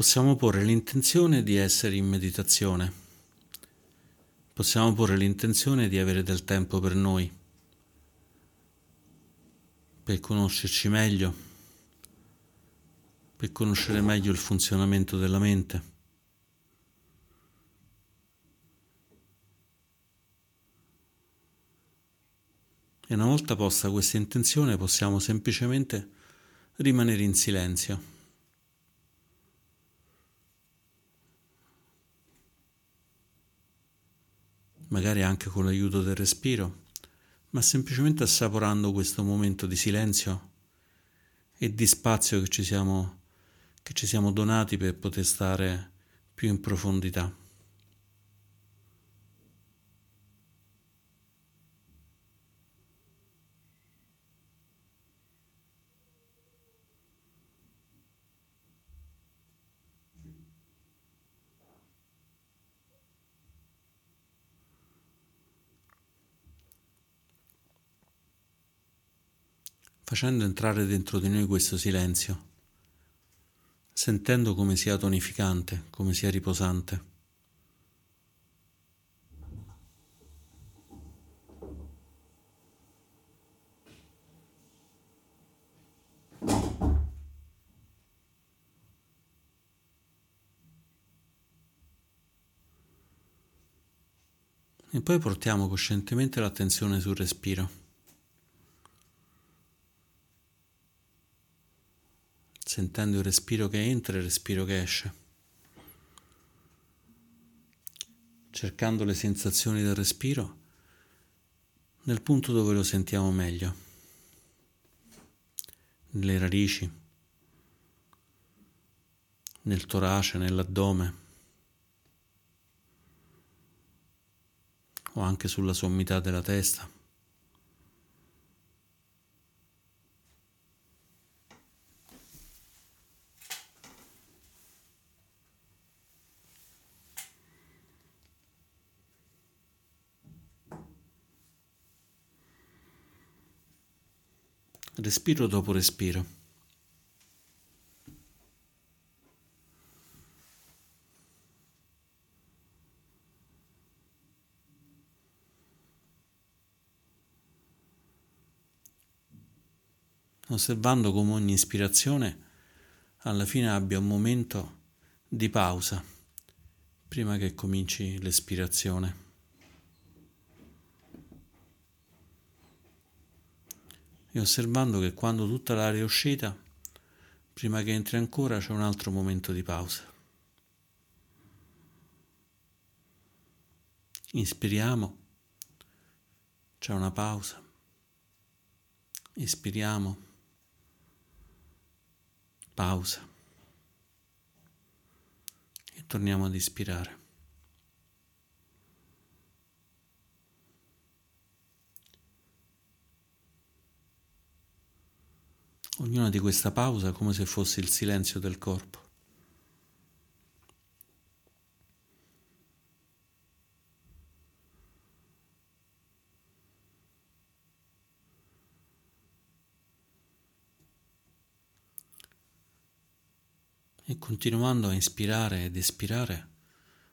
possiamo porre l'intenzione di essere in meditazione, possiamo porre l'intenzione di avere del tempo per noi, per conoscerci meglio, per conoscere meglio il funzionamento della mente. E una volta posta questa intenzione possiamo semplicemente rimanere in silenzio. Magari anche con l'aiuto del respiro, ma semplicemente assaporando questo momento di silenzio e di spazio che ci siamo, che ci siamo donati per poter stare più in profondità. Facendo entrare dentro di noi questo silenzio, sentendo come sia tonificante, come sia riposante. E poi portiamo coscientemente l'attenzione sul respiro. Sentendo il respiro che entra e il respiro che esce, cercando le sensazioni del respiro nel punto dove lo sentiamo meglio, nelle radici, nel torace, nell'addome o anche sulla sommità della testa. Respiro dopo respiro. osservando come ogni ispirazione alla fine abbia un momento di pausa prima che cominci l'espirazione. E osservando che quando tutta l'aria è uscita, prima che entri ancora c'è un altro momento di pausa. Inspiriamo, c'è una pausa. Ispiriamo, pausa. E torniamo ad ispirare. Ognuna di questa pausa come se fosse il silenzio del corpo. E continuando a inspirare ed espirare,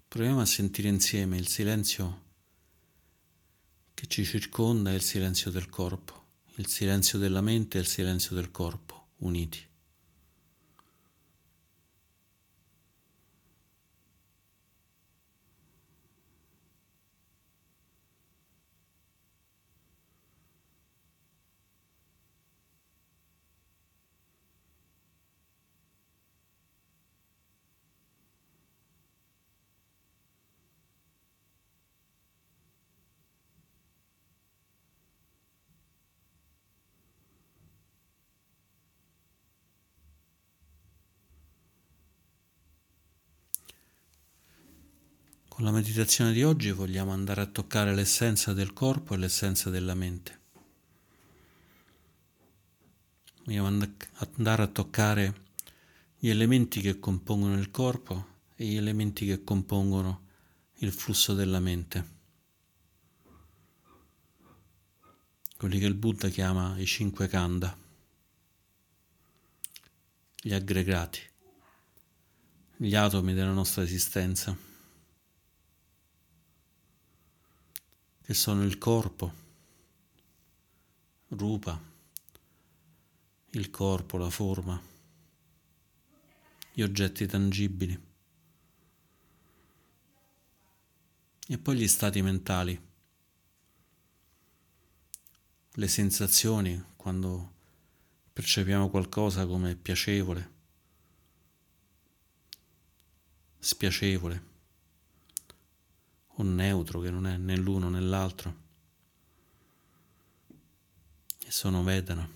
proviamo a sentire insieme il silenzio che ci circonda e il silenzio del corpo il silenzio della mente e il silenzio del corpo uniti. Con la meditazione di oggi vogliamo andare a toccare l'essenza del corpo e l'essenza della mente. Vogliamo andare a toccare gli elementi che compongono il corpo e gli elementi che compongono il flusso della mente. Quelli che il Buddha chiama i cinque kanda, gli aggregati, gli atomi della nostra esistenza, che sono il corpo, rupa, il corpo, la forma, gli oggetti tangibili. E poi gli stati mentali, le sensazioni quando percepiamo qualcosa come piacevole spiacevole o neutro che non è né l'uno né l'altro e sono Vedana.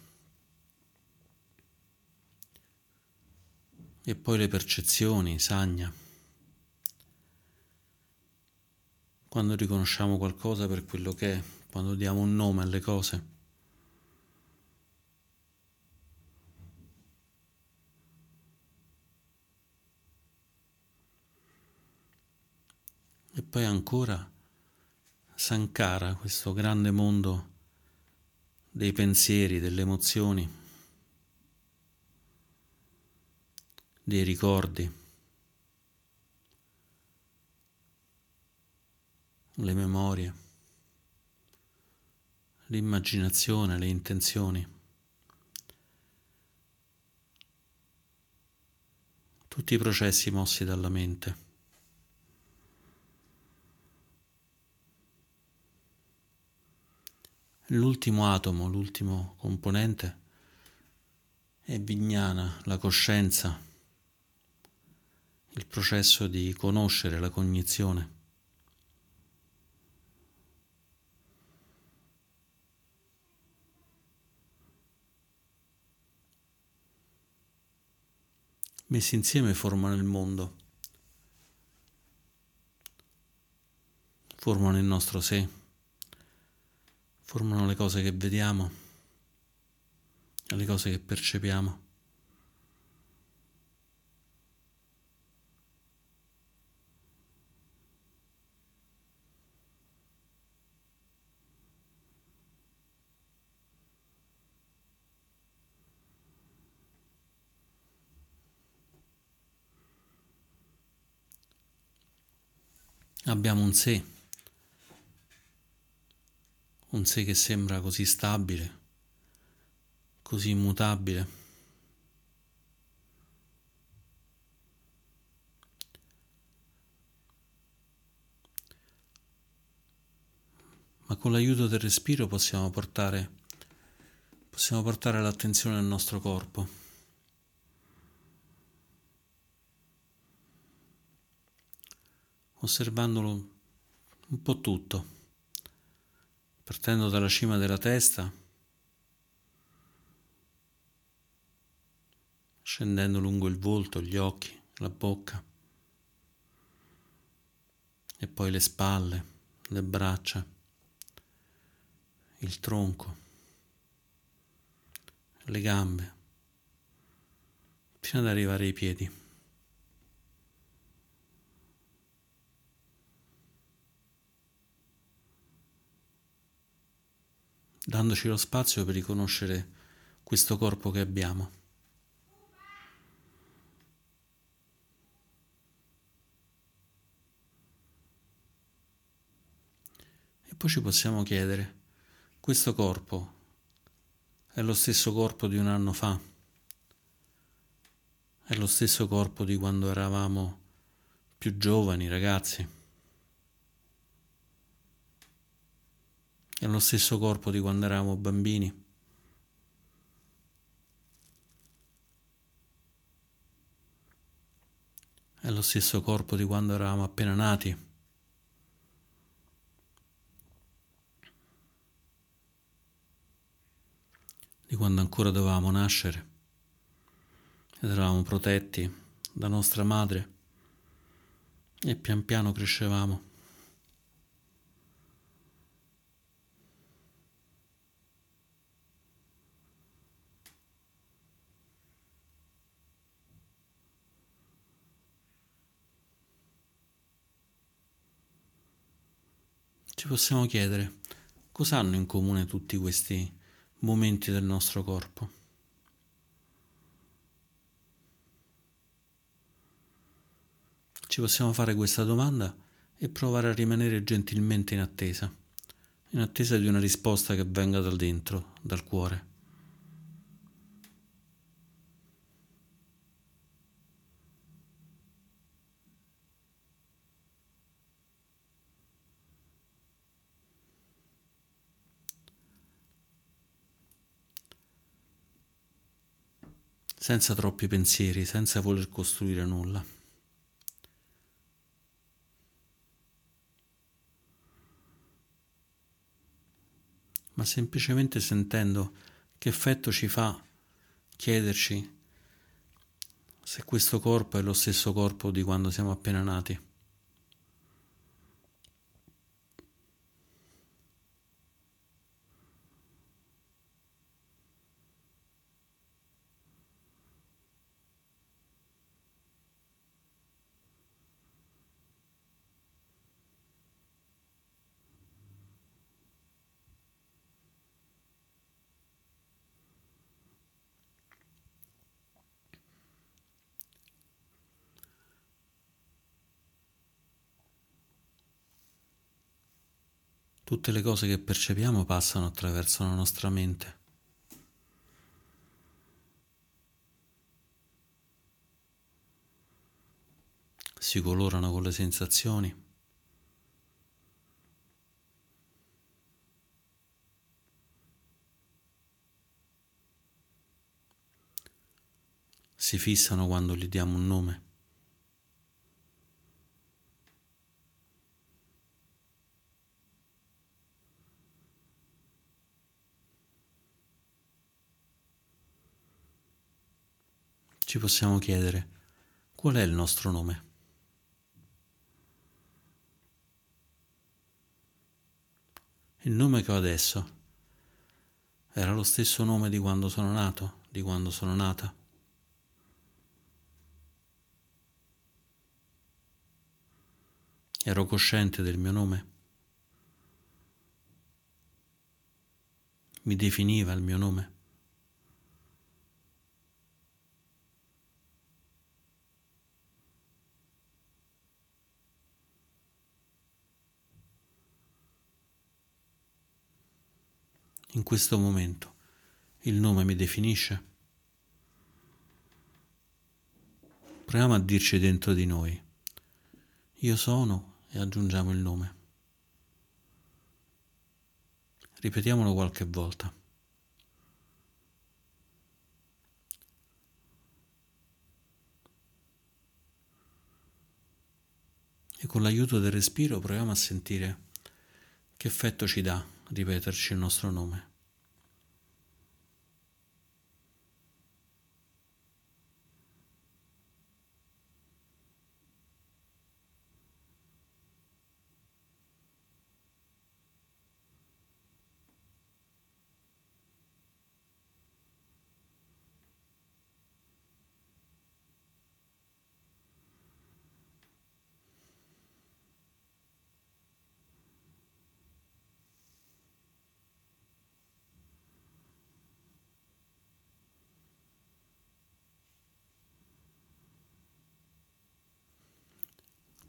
E poi le percezioni, sagna. Quando riconosciamo qualcosa per quello che è, quando diamo un nome alle cose. E poi ancora Sankara, questo grande mondo dei pensieri, delle emozioni, dei ricordi, le memorie, l'immaginazione, le intenzioni. Tutti i processi mossi dalla mente. L'ultimo atomo, l'ultimo componente è Vignana, la coscienza, il processo di conoscere la cognizione. Messi insieme formano il mondo, formano il nostro sé formano le cose che vediamo le cose che percepiamo. Abbiamo un sé un sé che sembra così stabile, così immutabile. Ma con l'aiuto del respiro possiamo portare, possiamo portare l'attenzione al nostro corpo. Osservandolo un po' tutto partendo dalla cima della testa, scendendo lungo il volto, gli occhi, la bocca e poi le spalle, le braccia, il tronco, le gambe, fino ad arrivare ai piedi. Dandoci lo spazio per riconoscere questo corpo che abbiamo. E poi ci possiamo chiedere, questo corpo è lo stesso corpo di un anno fa? È lo stesso corpo di quando eravamo più giovani, ragazzi? È lo stesso corpo di quando eravamo bambini. È lo stesso corpo di quando eravamo appena nati. Di quando ancora dovevamo nascere ed eravamo protetti da nostra madre e pian piano crescevamo. Ci possiamo chiedere cosa hanno in comune tutti questi momenti del nostro corpo. ci possiamo fare questa domanda e provare a rimanere gentilmente in attesa, in attesa di una risposta che venga dal dentro, dal cuore. Senza troppi pensieri, senza voler costruire nulla. ma semplicemente sentendo che effetto ci fa chiederci se questo corpo è lo stesso corpo di quando siamo appena nati. Tutte le cose che percepiamo passano attraverso la nostra mente. Si colorano con le sensazioni. Si fissano quando gli diamo un nome. Ci possiamo chiedere qual è il nostro nome. Il nome che ho adesso era lo stesso nome di quando sono nato, di quando sono nata. Ero cosciente del mio nome. Mi definiva il mio nome. In questo momento il nome mi definisce? Proviamo a dirci dentro di noi, io sono e aggiungiamo il nome. Ripetiamolo qualche volta. E con l'aiuto del respiro proviamo a sentire che effetto ci dà ripeterci il nostro nome.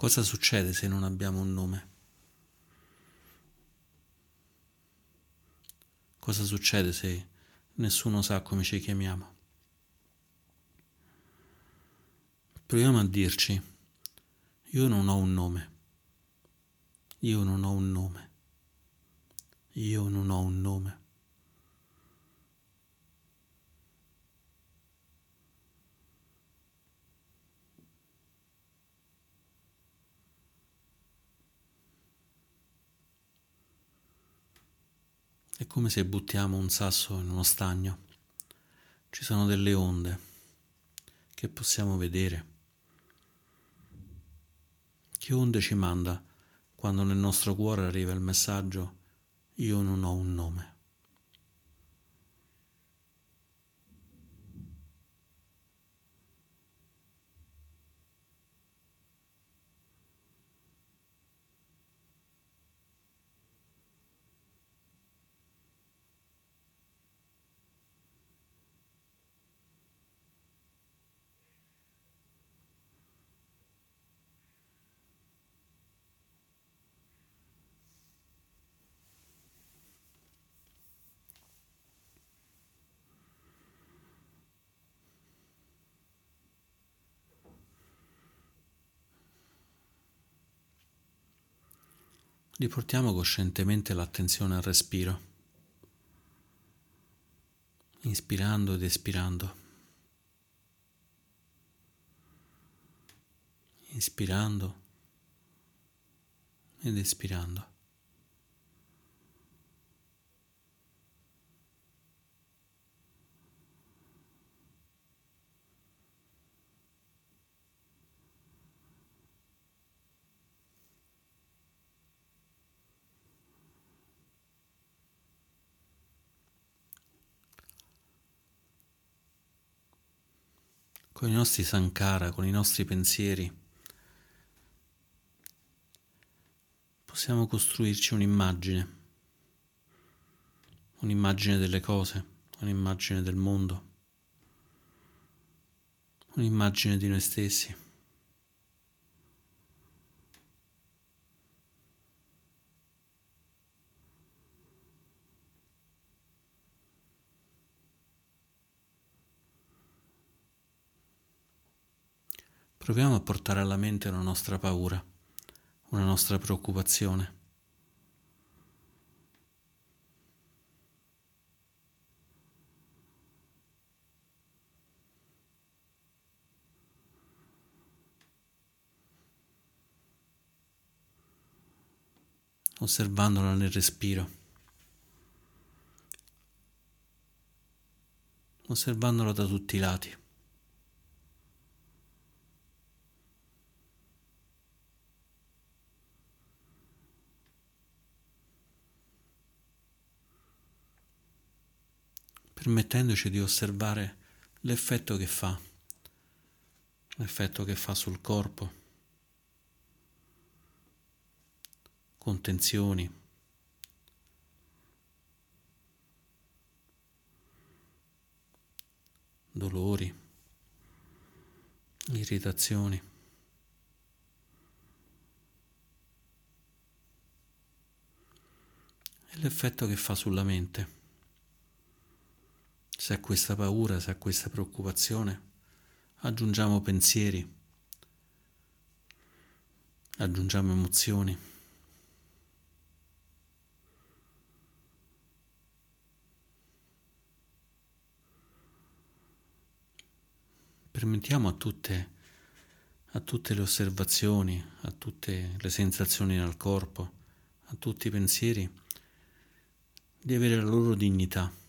Cosa succede se non abbiamo un nome? Cosa succede se nessuno sa come ci chiamiamo? Proviamo a dirci, io non ho un nome, io non ho un nome, io non ho un nome. È come se buttiamo un sasso in uno stagno. Ci sono delle onde che possiamo vedere. Che onde ci manda quando nel nostro cuore arriva il messaggio io non ho un nome? Riportiamo coscientemente l'attenzione al respiro, inspirando ed espirando. Inspirando ed espirando. Con i nostri sankara, con i nostri pensieri, possiamo costruirci un'immagine, un'immagine delle cose, un'immagine del mondo, un'immagine di noi stessi. Proviamo a portare alla mente una nostra paura, una nostra preoccupazione. osservandola nel respiro, osservandola da tutti i lati. Permettendoci di osservare l'effetto che fa, l'effetto che fa sul corpo, con tensioni, dolori, irritazioni. E l'effetto che fa sulla mente se a questa paura, se a questa preoccupazione aggiungiamo pensieri, aggiungiamo emozioni. Permettiamo a tutte, a tutte le osservazioni, a tutte le sensazioni nel corpo, a tutti i pensieri di avere la loro dignità.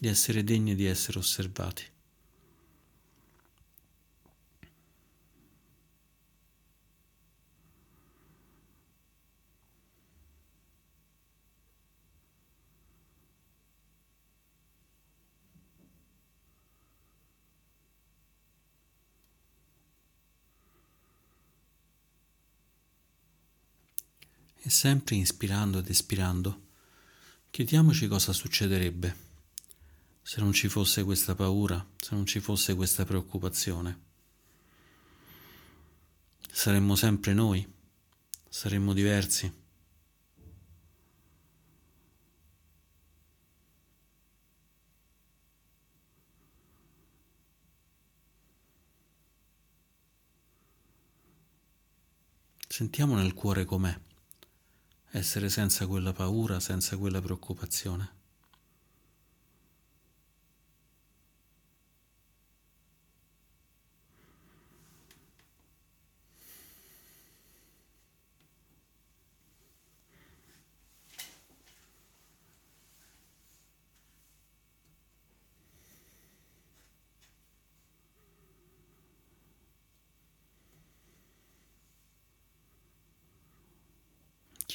Di essere degni di essere osservati. E sempre inspirando ed espirando, chiediamoci cosa succederebbe se non ci fosse questa paura, se non ci fosse questa preoccupazione. Saremmo sempre noi, saremmo diversi. Sentiamo nel cuore com'è essere senza quella paura, senza quella preoccupazione.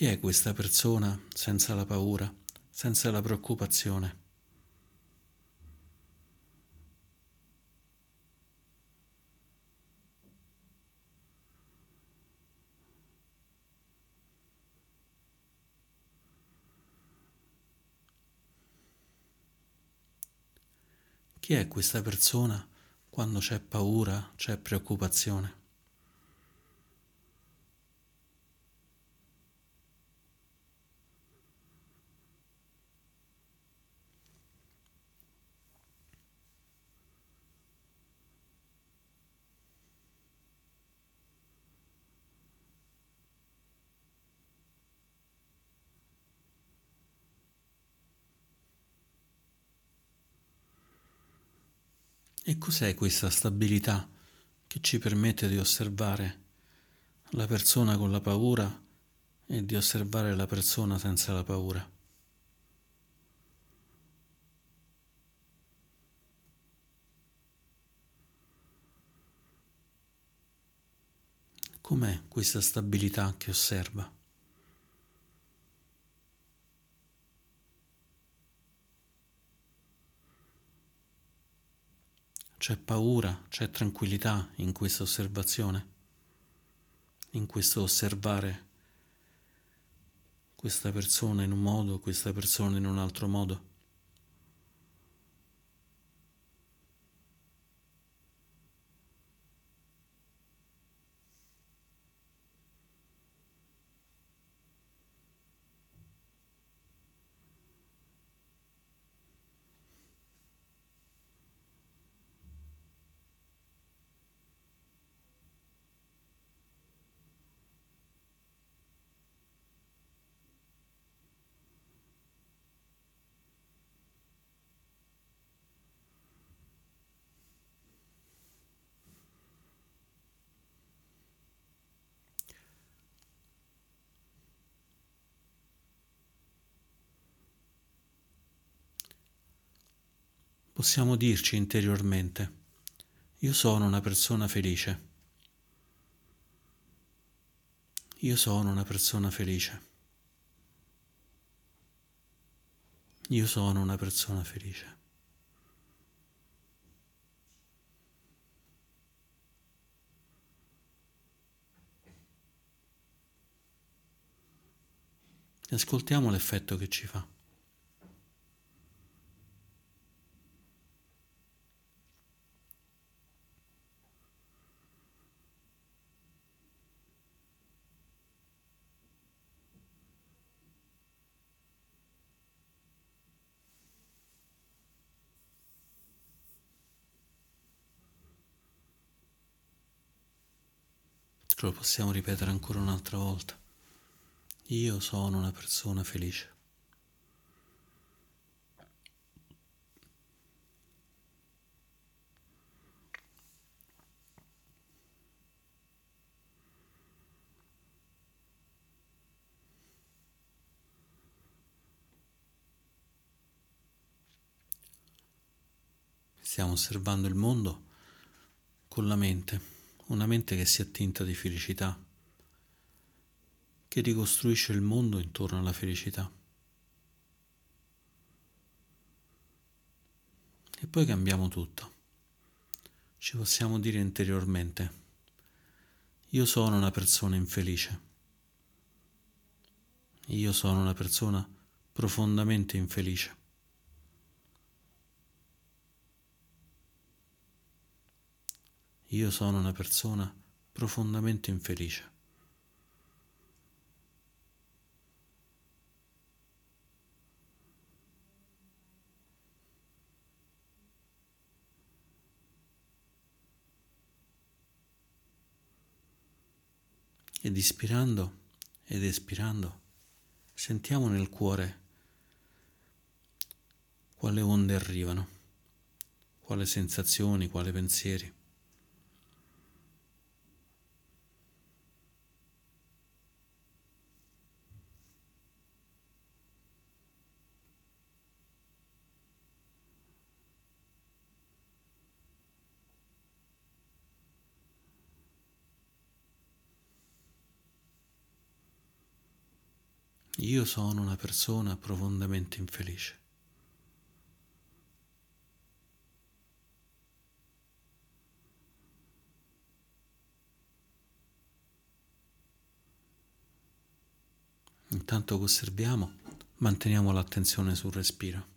Chi è questa persona senza la paura, senza la preoccupazione? Chi è questa persona quando c'è paura, c'è preoccupazione? E cos'è questa stabilità che ci permette di osservare la persona con la paura e di osservare la persona senza la paura? Com'è questa stabilità che osserva? C'è paura, c'è tranquillità in questa osservazione, in questo osservare questa persona in un modo, questa persona in un altro modo. Possiamo dirci interiormente, io sono una persona felice. Io sono una persona felice. Io sono una persona felice. Ascoltiamo l'effetto che ci fa. Lo possiamo ripetere ancora un'altra volta. Io sono una persona felice. Stiamo osservando il mondo con la mente una mente che si attinta di felicità, che ricostruisce il mondo intorno alla felicità. E poi cambiamo tutto. Ci possiamo dire interiormente, io sono una persona infelice. Io sono una persona profondamente infelice. Io sono una persona profondamente infelice. Ed ispirando ed espirando, sentiamo nel cuore quale onde arrivano, quale sensazioni, quale pensieri. Io sono una persona profondamente infelice. Intanto che osserviamo, manteniamo l'attenzione sul respiro.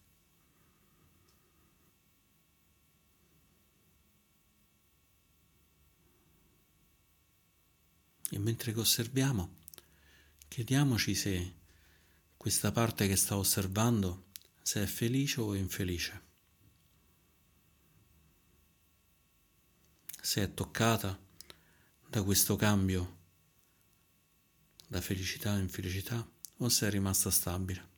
E mentre che osserviamo, chiediamoci se questa parte che sta osservando se è felice o infelice, se è toccata da questo cambio da felicità a infelicità o se è rimasta stabile.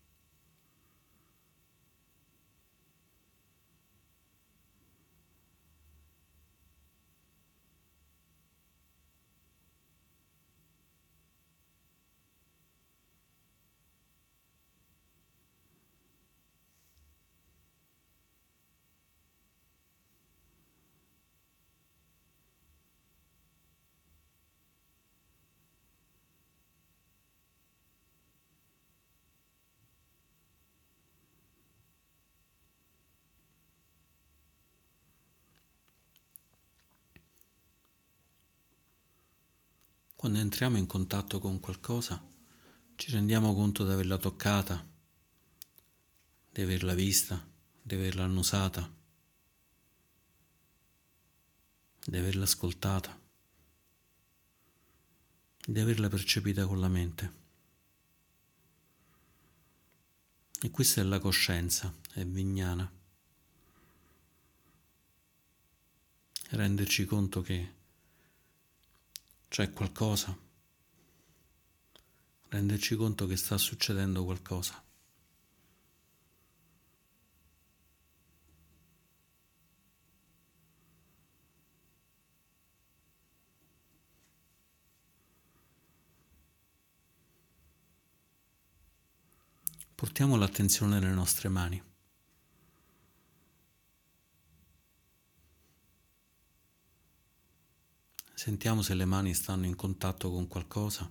Quando entriamo in contatto con qualcosa, ci rendiamo conto di averla toccata, di averla vista, di averla annusata, di averla ascoltata, di averla percepita con la mente. E questa è la coscienza, è vignana. Renderci conto che c'è qualcosa, renderci conto che sta succedendo qualcosa. Portiamo l'attenzione nelle nostre mani. Sentiamo se le mani stanno in contatto con qualcosa,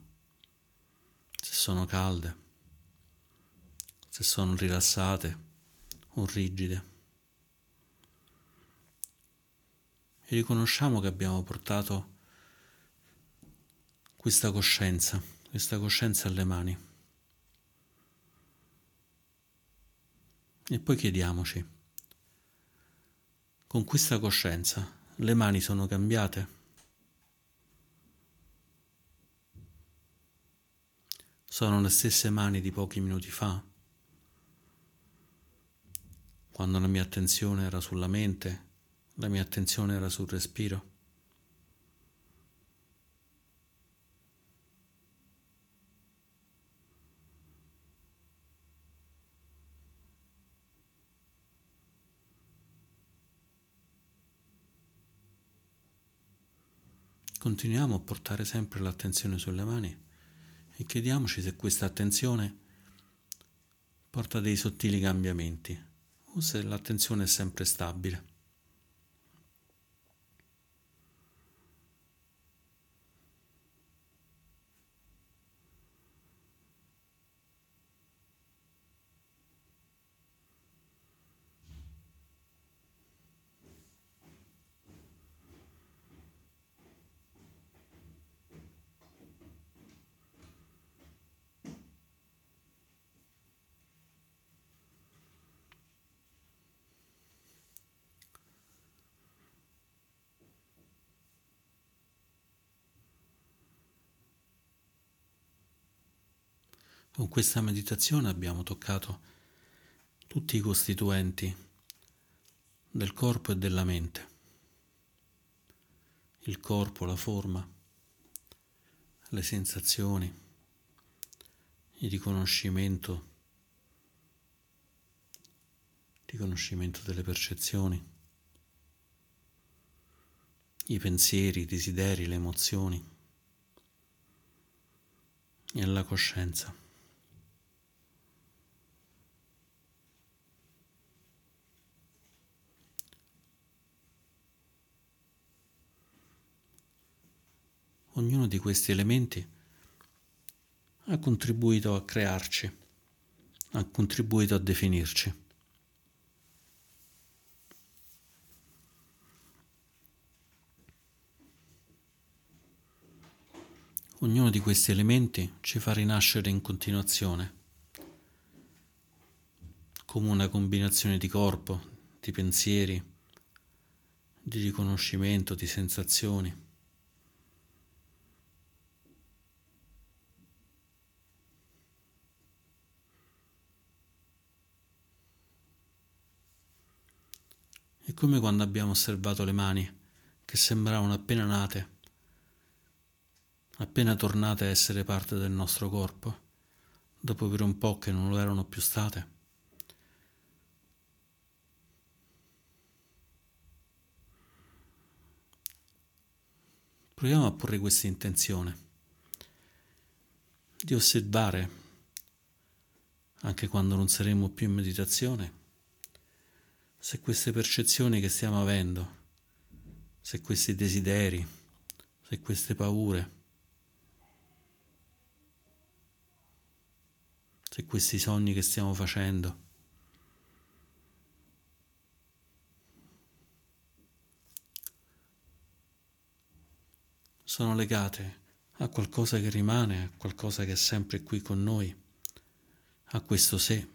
se sono calde, se sono rilassate o rigide. E riconosciamo che abbiamo portato questa coscienza, questa coscienza alle mani. E poi chiediamoci, con questa coscienza le mani sono cambiate? Sono le stesse mani di pochi minuti fa, quando la mia attenzione era sulla mente, la mia attenzione era sul respiro. Continuiamo a portare sempre l'attenzione sulle mani e chiediamoci se questa attenzione porta dei sottili cambiamenti o se l'attenzione è sempre stabile. Con questa meditazione abbiamo toccato tutti i costituenti del corpo e della mente. Il corpo, la forma, le sensazioni, il riconoscimento, il riconoscimento delle percezioni, i pensieri, i desideri, le emozioni e la coscienza. Ognuno di questi elementi ha contribuito a crearci, ha contribuito a definirci. Ognuno di questi elementi ci fa rinascere in continuazione, come una combinazione di corpo, di pensieri, di riconoscimento, di sensazioni. Come quando abbiamo osservato le mani, che sembravano appena nate, appena tornate a essere parte del nostro corpo, dopo per un po' che non lo erano più state. Proviamo a porre questa intenzione di osservare, anche quando non saremo più in meditazione, se queste percezioni che stiamo avendo, se questi desideri, se queste paure, se questi sogni che stiamo facendo, sono legate a qualcosa che rimane, a qualcosa che è sempre qui con noi, a questo sé.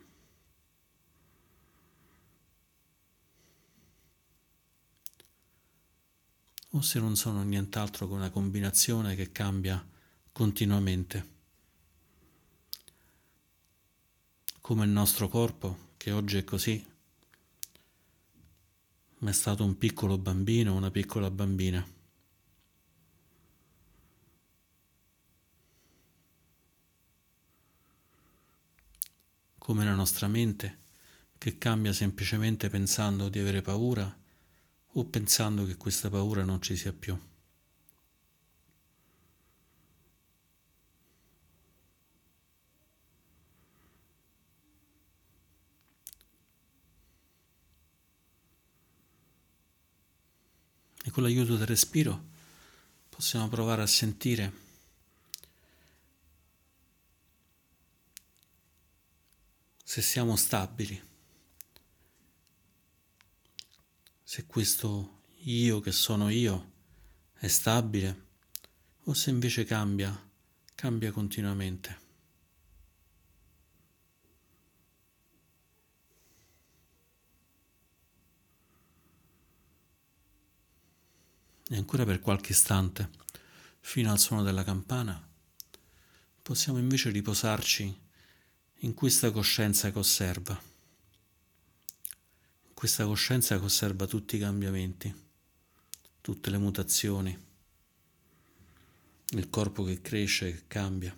O se non sono nient'altro che una combinazione che cambia continuamente. Come il nostro corpo, che oggi è così, ma è stato un piccolo bambino, una piccola bambina. Come la nostra mente che cambia semplicemente pensando di avere paura o pensando che questa paura non ci sia più. E con l'aiuto del respiro possiamo provare a sentire se siamo stabili, se questo io che sono io è stabile o se invece cambia, cambia continuamente. e ancora per qualche istante, fino al suono della campana, possiamo invece riposarci in questa coscienza che osserva, questa coscienza che osserva tutti i cambiamenti, tutte le mutazioni, il corpo che cresce, che cambia,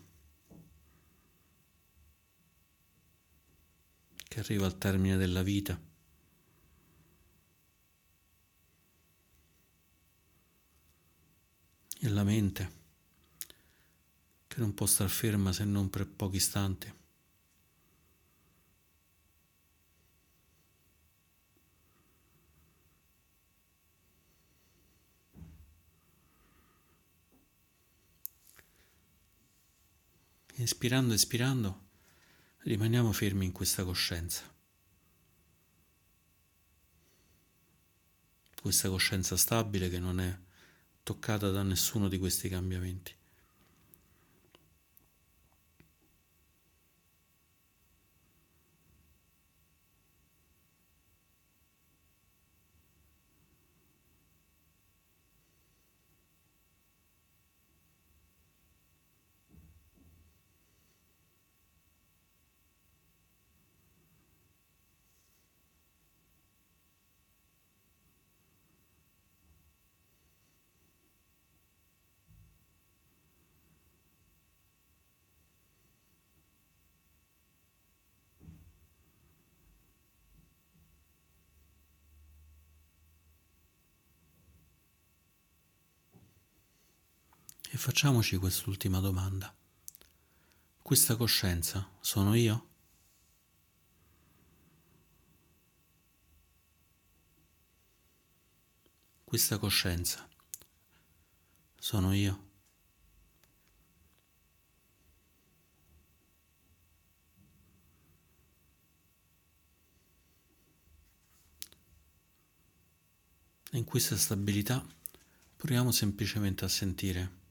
che arriva al termine della vita. e la mente che non può star ferma se non per pochi istanti. Inspirando, espirando, rimaniamo fermi in questa coscienza. Questa coscienza stabile che non è toccata da nessuno di questi cambiamenti. E facciamoci quest'ultima domanda. Questa coscienza sono io? Questa coscienza sono io? in questa stabilità proviamo semplicemente a sentire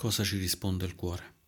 cosa ci risponde il cuore.